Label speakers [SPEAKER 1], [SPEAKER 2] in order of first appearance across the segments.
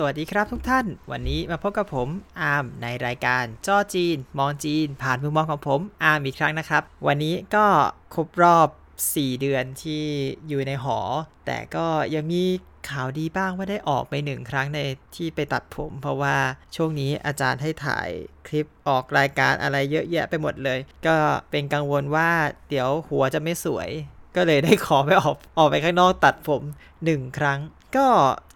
[SPEAKER 1] สวัสดีครับทุกท่าน วันนี้มาพบกับผมอาร์มในรายการจ้อจีน มองจีน ผ่านมุมมองของผมอาร์มอีกครั้งนะครับ วันนี้ก็ครบรอบ 4 เดือนที่อยู่ในหอ แต่ก็ยังมีข่าวดีบ้างว่าได้ออกไปหนึ่งครั้งในที่ไปตัดผม เพราะว่าช่วงนี้อาจารย์ให้ถ่ายคลิปออกรายการอะไรเยอะแยะไปหมดเลย ก็เป็นกังวลว่าเดี๋ยวหัวจะไม่สวย ก็เลยได้ขอไปออกออกไปข้างนอกตัดผมหนึ่งครั้ง ก็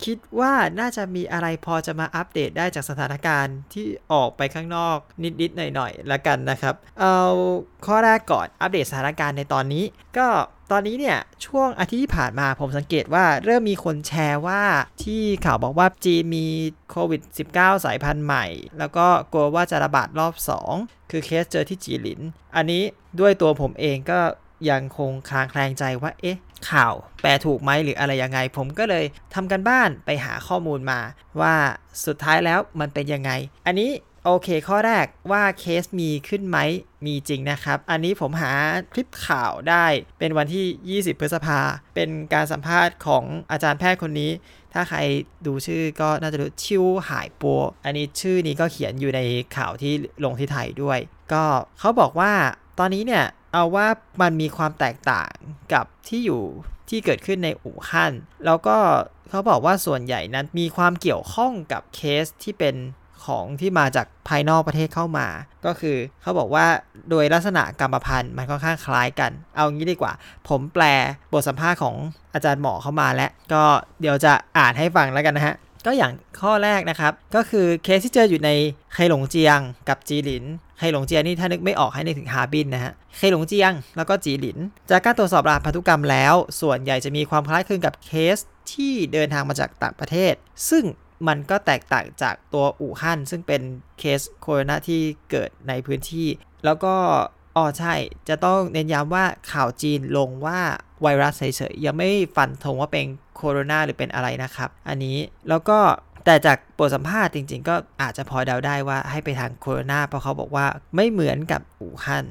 [SPEAKER 1] คิดว่าน่าจะมีอะไรพอจะมาอัปเดตได้จากสถานการณ์ที่ออกไปข้างนอกนิดๆหน่อยๆละกันนะครับ เอาข้อแรกก่อนอัปเดตสถานการณ์ในตอนนี้ ก็ตอนนี้เนี่ย ช่วงอาทิตย์ที่ผ่านมาผมสังเกตว่าเริ่มมีคนแชร์ว่าที่ข่าวบอกว่าจีนมีโควิด -19 สายพันธุ์ใหม่ แล้วก็กลัวว่าจะระบาดรอบ 2 คือเคสเจอที่จีหลิน อันนี้ด้วยตัวผมเองก็ ยังคงคลางแคลงใจว่า เอ๊ะ ข่าวแปลถูกไหมหรืออะไรยังไง ผมก็เลยทำกันบ้านไปหาข้อมูลมา ว่าสุดท้ายแล้วมันเป็นยังไง อันนี้โอเค ข้อแรกว่าเคสมีขึ้นไหมมีจริงนะครับ อันนี้ผมหาคลิปข่าวได้เป็นวันที่ 20 พฤษภา เป็นการสัมภาษณ์ของอาจารย์แพทย์คนนี้ ถ้าใครดูชื่อก็น่าจะรู้ชิวหายปัว อันนี้ชื่อนี้ก็เขียนอยู่ในข่าวที่ลงที่ไทยด้วย ก็เขาบอกว่าตอนนี้เนี่ย เอาว่ามันมีความแตกต่างกับที่อยู่ที่เกิดขึ้นในอู่ฮั่นแล้วก็เขาบอกว่าส่วนใหญ่นั้นมีความเกี่ยวข้องกับเคสที่เป็นของที่มาจากภายนอกประเทศเข้ามา ก็คือเขาบอกว่าโดยลักษณะกรรมพันธุ์มันค่อนข้างคล้ายกัน เอางี้ดีกว่า ผมแปลบทสัมภาษณ์ของอาจารย์หมอเข้ามาแล้ว ก็เดี๋ยวจะอ่านให้ฟังแล้วกันนะฮะ ก็อย่างข้อแรกนะครับ ก็คือเคสที่เจออยู่ในเฮยหลงเจียงกับจี๋หลินเฮยหลงเจียงนี่ถ้านึกไม่ออกให้นึกถึงฮาร์บินนะฮะเฮยหลงเจียง แล้วก็จี๋หลิน จากการตรวจสอบรหัสพันธุกรรมแล้ว ส่วนใหญ่จะมีความคล้ายคลึงกับเคสที่เดินทางมาจากต่างประเทศ ซึ่งมันก็แตกต่างจากตัวอู่ฮั่นซึ่งเป็นเคสโคโรนาที่เกิดในพื้นที่ แล้วก็ อ๋อใช่ จะต้องเน้นย้ำว่าข่าวจีนลงว่าไวรัสเฉยๆ ยังไม่ฟันธงว่าเป็นโคโรนาหรือเป็นอะไรนะครับ อันนี้แล้วก็แต่จากบทสัมภาษณ์จริงๆ ก็อาจจะพอเดาได้ว่าให้ไปทางโคโรนาเพราะเขาบอกว่าไม่เหมือนกับอู่ฮั่น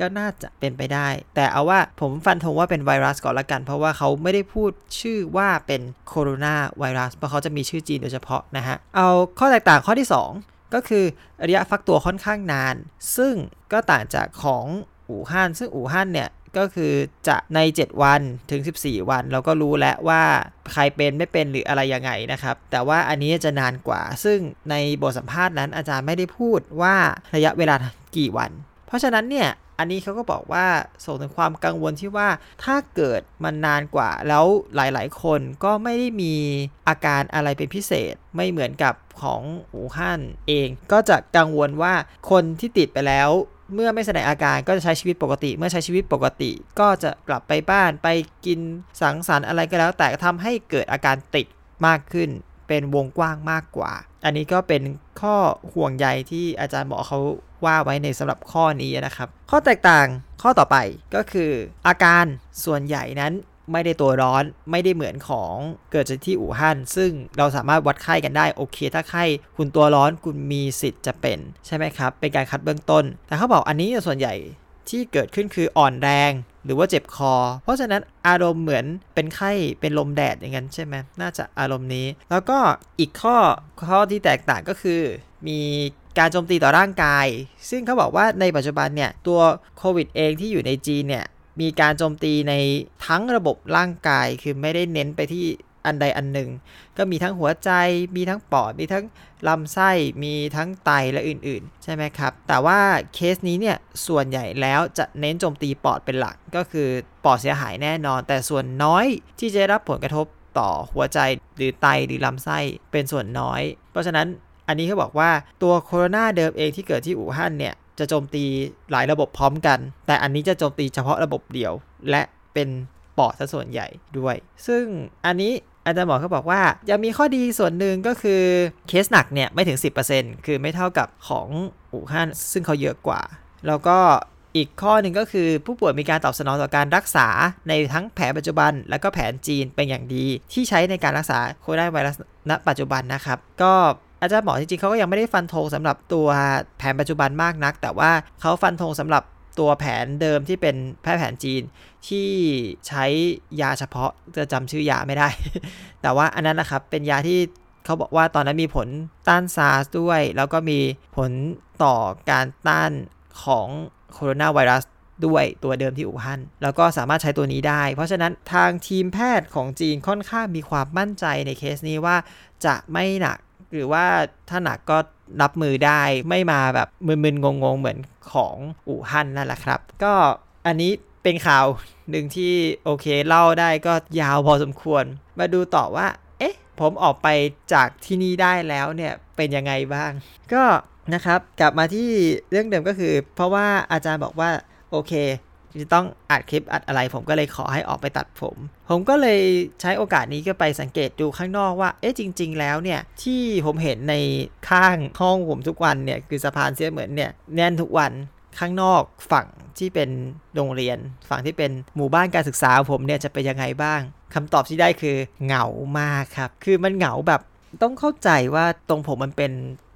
[SPEAKER 1] ก็น่าจะเป็นไปได้ แต่เอาว่าผมฟันธงว่าเป็นไวรัสก่อนละกัน เพราะว่าเขาไม่ได้พูดชื่อว่าเป็นโคโรนาไวรัสเพราะเขาจะมีชื่อจีนโดยเฉพาะนะฮะ เอาข้อแตกต่างข้อที่ 2 ก็คือระยะฟักตัวค่อนข้างนาน ซึ่งก็ต่างจากของอู่ฮั่นซึ่งอู่ฮั่นเนี่ยก็คือจะใน 7 วันถึง 14 วัน เราก็รู้แล้วว่าใครเป็นไม่เป็นหรืออะไรยังไงนะครับ แต่ว่าอันนี้จะนานกว่า ซึ่งในบทสัมภาษณ์นั้นอาจารย์ไม่ได้พูดว่าระยะเวลากี่วัน เพราะฉะนั้นเนี่ยอันนี้เขาก็บอกว่าส่งถึงความกังวลที่ว่าถ้าเกิดมันนานกว่าแล้วหลายๆ คนก็ไม่ได้มีอาการอะไรเป็นพิเศษ ไม่เหมือนกับของอู่ฮั่นเอง ก็จะกังวลว่าคนที่ติดไปแล้วเมื่อไม่แสดงอาการก็จะใช้ชีวิตปกติ เมื่อใช้ชีวิตปกติ ก็จะกลับไปบ้านไปกินสังสรรค์อะไรก็แล้ว แต่ทำให้เกิดอาการติดมากขึ้น เป็นวงกว้างมากกว่า อันนี้ก็เป็นข้อห่วงใยที่อาจารย์หมอเขาว่าไว้ในสำหรับข้อนี้นะครับ ข้อแตกต่างข้อต่อไปก็คือ อาการส่วนใหญ่นั้นไม่ได้ตัวร้อนไม่ได้เหมือนของเกิดจากที่อู่ฮั่นซึ่งเราสามารถวัดไข้กันได้โอเค ถ้าไข้คุณตัวร้อนคุณมีสิทธิ์จะเป็นใช่ไหมครับ เป็นการคัดเบื้องต้น แต่เขาบอกอันนี้ส่วนใหญ่ ที่เกิดขึ้นคืออ่อนแรง หรือว่าเจ็บคอ เพราะฉะนั้นอารมณ์เหมือนเป็นไข้เป็นลมแดดอย่างนั้นใช่ไหมน่าจะอารมณ์นี้ แล้วก็อีกข้อข้อที่แตกต่างก็คือ มีการโจมตีต่อร่างกาย ซึ่งเขาบอกว่าในปัจจุบันเนี่ย ตัวโควิดเองที่อยู่ในจีนเนี่ยมีการโจมตีในทั้งระบบร่างกาย คือไม่ได้เน้นไปที่ อันใดอันหนึ่ง ก็มีทั้งหัวใจ มีทั้งปอด มีทั้งลำไส้ มีทั้งไตและอื่นๆ ใช่ไหมครับ แต่ว่าเคสนี้เนี่ยส่วนใหญ่แล้วจะเน้นโจมตีปอดเป็นหลัก ก็คือปอดเสียหายแน่นอน แต่ส่วนน้อยที่จะได้รับผลกระทบต่อหัวใจหรือไตหรือลำไส้เป็นส่วนน้อย เพราะฉะนั้นอันนี้เขาบอกว่าตัวโคโรนาเดิมเองที่เกิดที่อู่ฮั่นเนี่ยจะโจมตีหลายระบบพร้อมกัน แต่อันนี้จะโจมตีเฉพาะระบบเดียว และเป็นปอดซะส่วนใหญ่ด้วย ซึ่งอันนี้ อาจารย์หมอเขาบอกว่ายังมีข้อดีส่วนหนึ่งก็คือเคสหนักเนี่ยไม่ถึง 10%คือไม่เท่ากับของอู่ฮั่นซึ่งเขาเยอะกว่า แล้วก็อีกข้อหนึ่งก็คือผู้ป่วยมีการตอบสนองต่อการรักษาในทั้งแผนปัจจุบัน และก็แผนจีนเป็นอย่างดี ที่ใช้ในการรักษาโคโรนาไวรัสณปัจจุบันนะครับ ก็อาจารย์หมอจริงๆเขาก็ยังไม่ได้ฟันธงสำหรับตัวแผนปัจจุบันมากนัก แต่ว่าเขาฟันธงสำหรับ ตัวแผนเดิมที่เป็นแพทย์แผนจีนที่ใช้ยาเฉพาะจะจำชื่อยาไม่ได้ แต่ว่าอันนั้นนะครับเป็นยาที่เขาบอกว่าตอนนั้นมีผลต้านซาร์สด้วย แล้วก็มีผลต่อการต้านของโคโรนาไวรัสด้วยตัวเดิมที่อู่ฮั่นแล้วก็สามารถใช้ตัวนี้ได้ เพราะฉะนั้นทางทีมแพทย์ของจีนค่อนข้างมีความมั่นใจในเคสนี้ว่าจะไม่หนัก หรือว่าถ้าหนักก็ รับมือได้ไม่มาแบบมึนๆงงๆ เหมือนของอู่ฮั่นนั่นแหละครับ ก็อันนี้เป็นข่าวหนึ่งที่โอเคเล่าได้ก็ยาวพอสมควร มาดูต่อว่า เอ๊ะ ผมออกไปจากที่นี่ได้แล้วเนี่ยเป็นยังไงบ้าง ก็นะครับกลับมาที่เรื่องเดิมก็คือ เพราะว่าอาจารย์บอกว่าโอเค จะต้องอัดคลิปอัดอะไร ผมก็เลยขอให้ออกไปตัดผม ผมก็เลยใช้โอกาสนี้ก็ไปสังเกตดูข้างนอกว่า เอ๊ะจริง ๆ แล้วเนี่ยที่ผมเห็นในข้างห้องผมทุกวันเนี่ยคือสะพานเสียเหมือนเนี่ยแน่นทุกวันข้างนอกฝั่งที่เป็นโรงเรียน ฝั่งที่เป็นหมู่บ้านการศึกษาผมเนี่ยจะเป็นยังไงบ้างคำตอบที่ได้คือเหงามากครับ คือมันเหงาแบบต้องเข้าใจว่าตรงผมมันเป็น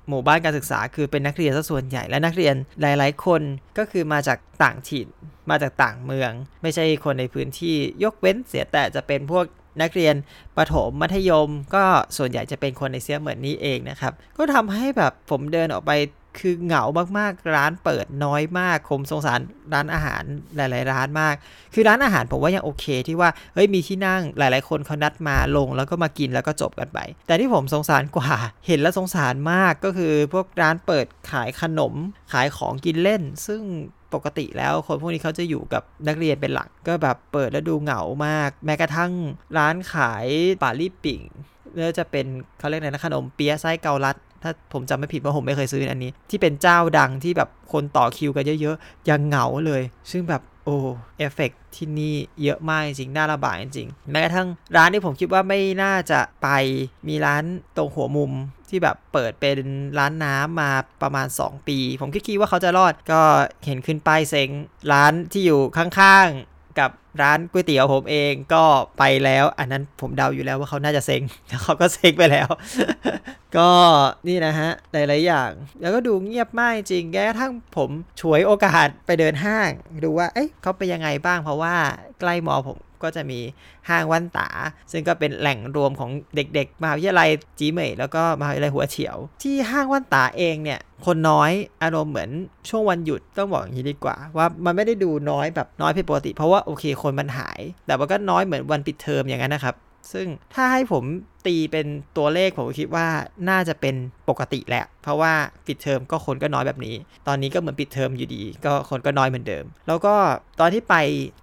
[SPEAKER 1] หมู่บ้านการศึกษาคือเป็นนักเรียนซะส่วนใหญ่และนักเรียนหลาย ๆ คนก็คือมาจากต่างถิ่น มาจากต่างเมือง ไม่ใช่คนในพื้นที่ยกเว้นเสียแต่จะเป็นพวกนักเรียนประถมมัธยม ก็ส่วนใหญ่จะเป็นคนในเซียเหมือนนี้เองนะครับ ก็ทำให้แบบผมเดินออกไป คือเหงามากๆ ร้านเปิดน้อยมากคมสงสารร้านอาหารหลาย ๆ ร้านมาก คือร้านอาหารผมว่ายังโอเคที่ว่าเฮ้ยมีที่นั่งหลาย ๆ คนเขานัดมาลงแล้วก็มากินแล้วก็จบกันไป แต่ที่ผมสงสารกว่า เห็นแล้วสงสารมากก็คือพวกร้านเปิดขายขนมขายของกินเล่น ซึ่งปกติแล้วคนพวกนี้เขาจะอยู่กับนักเรียนเป็นหลัก ก็แบบเปิดแล้วดูเหงามาก แม้กระทั่งร้านขายปาลี่ปิ่งแล้วจะเป็นเขาเรียกอะไรนะขนมเปี๊ยะไส้เกาลัด ถ้าผมจำไม่ผิดว่าผมไม่เคยซื้ออันนี้ ที่เป็นเจ้าดังที่แบบคนต่อคิวกันเยอะๆ ยังเหงาเลย ซึ่งแบบโอ้เอฟเฟกที่นี่เยอะมากจริงน่าระบายจริง แม้กระทั่งร้านที่ผมคิดว่าไม่น่าจะไปมีร้านตรงหัวมุมที่แบบเปิดเป็นร้านน้ำมาประมาณ 2 ปี ผมคิดว่าเขาจะรอด ก็เห็นขึ้นป้ายเซ็งร้านที่อยู่ข้างๆ กับร้านก๋วยเตี๋ยวผมเองก็ไปแล้ว อันนั้นผมเดาอยู่แล้วว่าเขาน่าจะเซ็งแล้วเขาก็เซ็งไปแล้ว ก็นี่นะฮะหลายๆอย่าง แล้วก็ดูเงียบมากจริงแกทั้งผมฉวยโอกาสไปเดินห้าง ดูว่าเอ๊ะเขาไปยังไงบ้างเพราะว่าใกล้มอผม ก็จะมีห้างวันตา ซึ่งก็เป็นแหล่งรวมของเด็กๆมหาวิทยาลัยจีเมยแล้วก็มหาวิทยาลัยหัวเฉียว ที่ห้างวันตาเองเนี่ยคนน้อยอารมณ์เหมือนช่วงวันหยุดต้องบอกอย่างนี้ดีกว่า ว่ามันไม่ได้ดูน้อยแบบน้อยผิดปกติ เพราะว่าโอเคคนมันหาย แต่ว่าก็น้อยเหมือนวันปิดเทอมอย่างนั้นนะครับ ซึ่งถ้าให้ผมตีเป็นตัวเลขผมคิดว่าน่าจะเป็นปกติแหละ เพราะว่าปิดเทอมก็คนก็น้อยแบบนี้ ตอนนี้ก็เหมือนปิดเทอมอยู่ดี ก็คนก็น้อยเหมือนเดิม แล้วก็ตอนที่ไป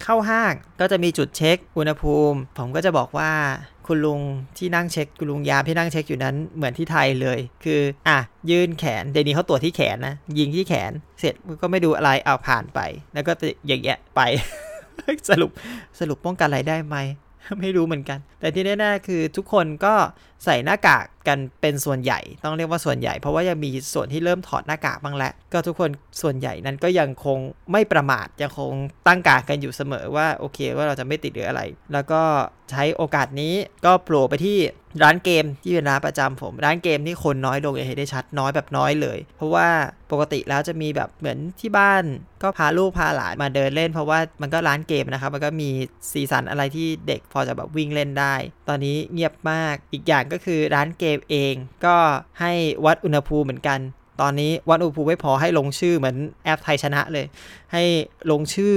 [SPEAKER 1] เข้าห้างก็จะมีจุดเช็คอุณหภูมิ ผมก็จะบอกว่าคุณลุงที่นั่งเช็คคุณลุงยามที่นั่งเช็คอยู่นั้นเหมือนที่ไทยเลย คืออะยื่นแขนเดี๋ยวนี้เขาตรวจที่แขนนะยิงที่แขน เสร็จก็ไม่ดูอะไรเอาผ่านไป แล้วก็อย่างเงี้ยไปสรุปสรุปป้องกันอะไรได้ไหม ไม่รู้เหมือนกัน แต่ที่แน่ๆคือทุกคนก็ ใส่หน้ากากกันเป็นส่วนใหญ่ ต้องเรียกว่าส่วนใหญ่ เพราะว่ายังมีส่วนที่เริ่มถอดหน้ากากบ้างแล้ว ก็ทุกคนส่วนใหญ่นั้นก็ยังคงไม่ประมาทยังคงตั้งกากันอยู่เสมอว่าโอเคว่าเราจะไม่ติดหรืออะไร แล้วก็ใช้โอกาสนี้ก็โผล่ไปที่ร้านเกมที่เป็นร้านประจำผม ร้านเกมที่คนน้อยลงอย่างเห็นได้ชัดน้อยแบบน้อยเลย เพราะว่าปกติแล้วจะมีแบบเหมือนที่บ้าน ก็พาลูกพาหลานมาเดินเล่น เพราะว่ามันก็ร้านเกมนะครับมันก็มีสีสันอะไรที่เด็กพอจะแบบวิ่งเล่นได้ ตอนนี้เงียบมากอีกอย่างก็คือร้านเกมเอง ก็ให้วัดอุณหภูมิเหมือนกัน ตอนนี้วัดอุณหภูมิไม่พอให้ลงชื่อเหมือนแอปไทยชนะเลย ให้ลงชื่อ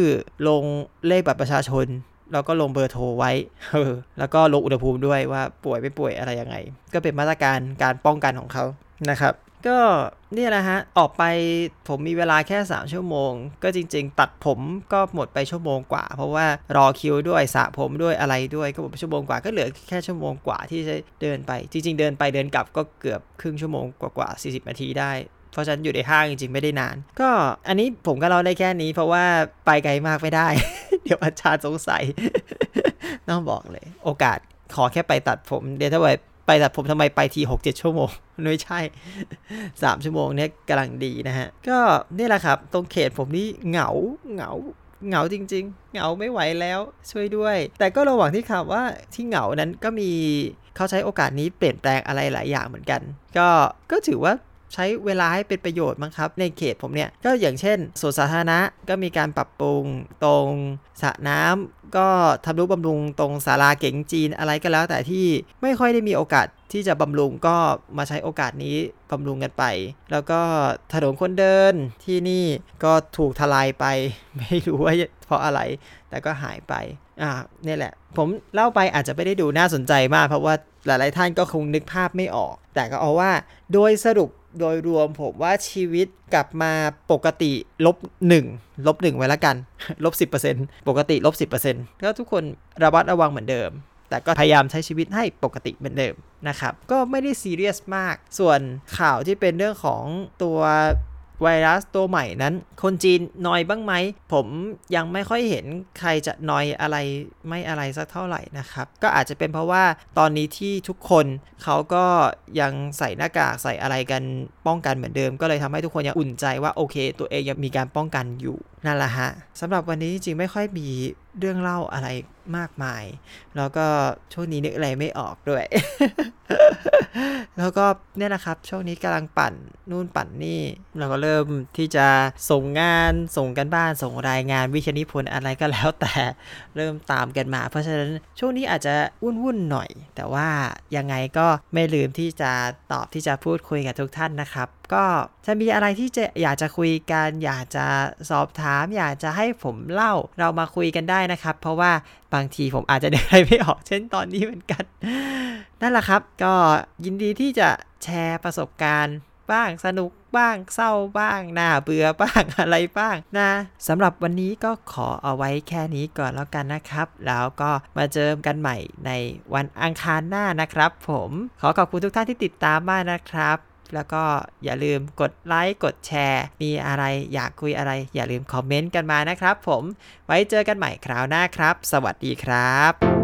[SPEAKER 1] ลงเลขบัตรประชาชนแล้วก็ลงเบอร์โทรไว้เออแล้วก็ลงอุณหภูมิด้วยว่าป่วยไม่ป่วยอะไรยังไง ก็เป็นมาตรการการป้องกันของเขานะครับ ก็เนี่แหละฮะ ออกไปผมมีเวลาแค่ 3 ชั่วโมง ก็จริง ๆ ตัดผมก็หมดไปชั่วโมงกว่า เพราะว่ารอคิวด้วยสระผมด้วยอะไรด้วยก็หมดไปชั่วโมงกว่าก็เหลือแค่ชั่วโมงกว่าที่จะเดินไป จริง ๆ เดินไปเดินกลับก็เกือบครึ่งชั่วโมงกว่าๆ40 นาทีได้เพราะฉันอยู่ในห้างจริงๆ ไม่ได้นาน ก็อันนี้ผมก็เล่าได้แค่นี้เพราะว่าไปไกลมากไม่ได้ เดี๋ยวอาจารย์สงสัย ต้องบอกเลย โอกาสขอแค่ไปตัดผม เดี๋ยวถ้าไป ไปตัดผมทำไมไปทีหกเจ็ดชั่วโมง ไม่ใช่สามชั่วโมงเนี่ยกำลังดีนะฮะ ก็นี่แหละครับ ตรงเขตผมนี่เหงาเหงาเหงาจริง ๆ เหงาไม่ไหวแล้วช่วยด้วย แต่ก็ระหว่างที่ขับว่าที่เหงานั้นก็มีเขาใช้โอกาสนี้เปลี่ยนแปลงอะไรหลายอย่างเหมือนกัน ก็ก็ถือว่า ใช้เวลาให้เป็นประโยชน์มั้งครับ ในเขตผมเนี่ย ก็อย่างเช่นสวนสาธารณะก็มีการปรับปรุงตรงสระน้ำก็ทำรูปบำรุงตรงศาลาเก๋งจีนอะไรก็แล้ว แต่ที่ไม่ค่อยได้มีโอกาสที่จะบำรุงก็มาใช้โอกาสนี้บำรุงกันไป แล้วก็ถนนคนเดินที่นี่ก็ถูกทลายไป ไม่รู้ว่าเพราะอะไร แต่ก็หายไป อ่านี่แหละ ผมเล่าไปอาจจะไม่ได้ดูน่าสนใจมาก เพราะว่าหลายๆท่านก็คงนึกภาพไม่ออก แต่ก็เอาว่าโดยสรุปโดยรวมผมว่าชีวิตกลับมาปกติลบหนึ่งลบหนึ่งไว้ละกันลบสิบเปกติลบ10%ก็ทุกคนระมัดระวังเหมือนเดิม แต่ก็พยายามใช้ชีวิตให้ปกติเหมือนเดิมนะครับ ก็ไม่ได้ซีเรียสมาก ส่วนข่าวที่เป็นเรื่องของตัว ไวรัสตัวใหม่นั้น คนจีนนอยบ้างไหม ผมยังไม่ค่อยเห็นใครจะนอยอะไรไม่อะไรสักเท่าไหร่นะครับ ก็อาจจะเป็นเพราะว่าตอนนี้ที่ทุกคนเขาก็ยังใส่หน้ากากใส่อะไรกันป้องกันเหมือนเดิม ก็เลยทำให้ทุกคนยังอุ่นใจว่าโอเค ตัวเองยังมีการป้องกันอยู่ นั่นแหละฮะสำหรับวันนี้จริงไม่ค่อยมีเรื่องเล่าอะไรมากมาย แล้วก็ช่วงนี้นึกอะไรไม่ออกด้วย แล้วก็เนี่ยนะครับ ช่วงนี้กำลังปั่นนู่นปั่นนี่ เราก็เริ่มที่จะส่งงานส่งกันบ้านส่งรายงานวิชานิพนธ์อะไรก็แล้วแต่เริ่มตามกันมา เพราะฉะนั้นช่วงนี้อาจจะวุ่นๆหน่อย แต่ว่ายังไงก็ไม่ลืมที่จะตอบที่จะพูดคุยกับทุกท่านนะครับ ก็จะมีอะไรที่จะอยากจะคุยกัน อยากจะสอบถาม อยากจะให้ผมเล่าเรามาคุยกันได้นะครับ เพราะว่าบางทีผมอาจจะเดอะไรไม่ออกเช่นตอนนี้เหมือนกัน นั่นแหละครับ ก็ยินดีที่จะแชร์ประสบการณ์บ้างสนุกบ้างเศร้าบ้างน่าเบื่อบ้างอะไรบ้างนะสำหรับวันนี้ก็ขอเอาไว้แค่นี้ก่อนแล้วกันนะครับ แล้วก็มาเจอกันใหม่ในวันอังคารหน้านะครับ ผมขอขอบคุณทุกท่านที่ติดตามมากนะครับ แล้วก็อย่าลืมกดไลค์กดแชร์ มีอะไรอยากคุยอะไร อย่าลืมคอมเมนต์กันมานะครับผม ไว้เจอกันใหม่คราวหน้าครับ สวัสดีครับ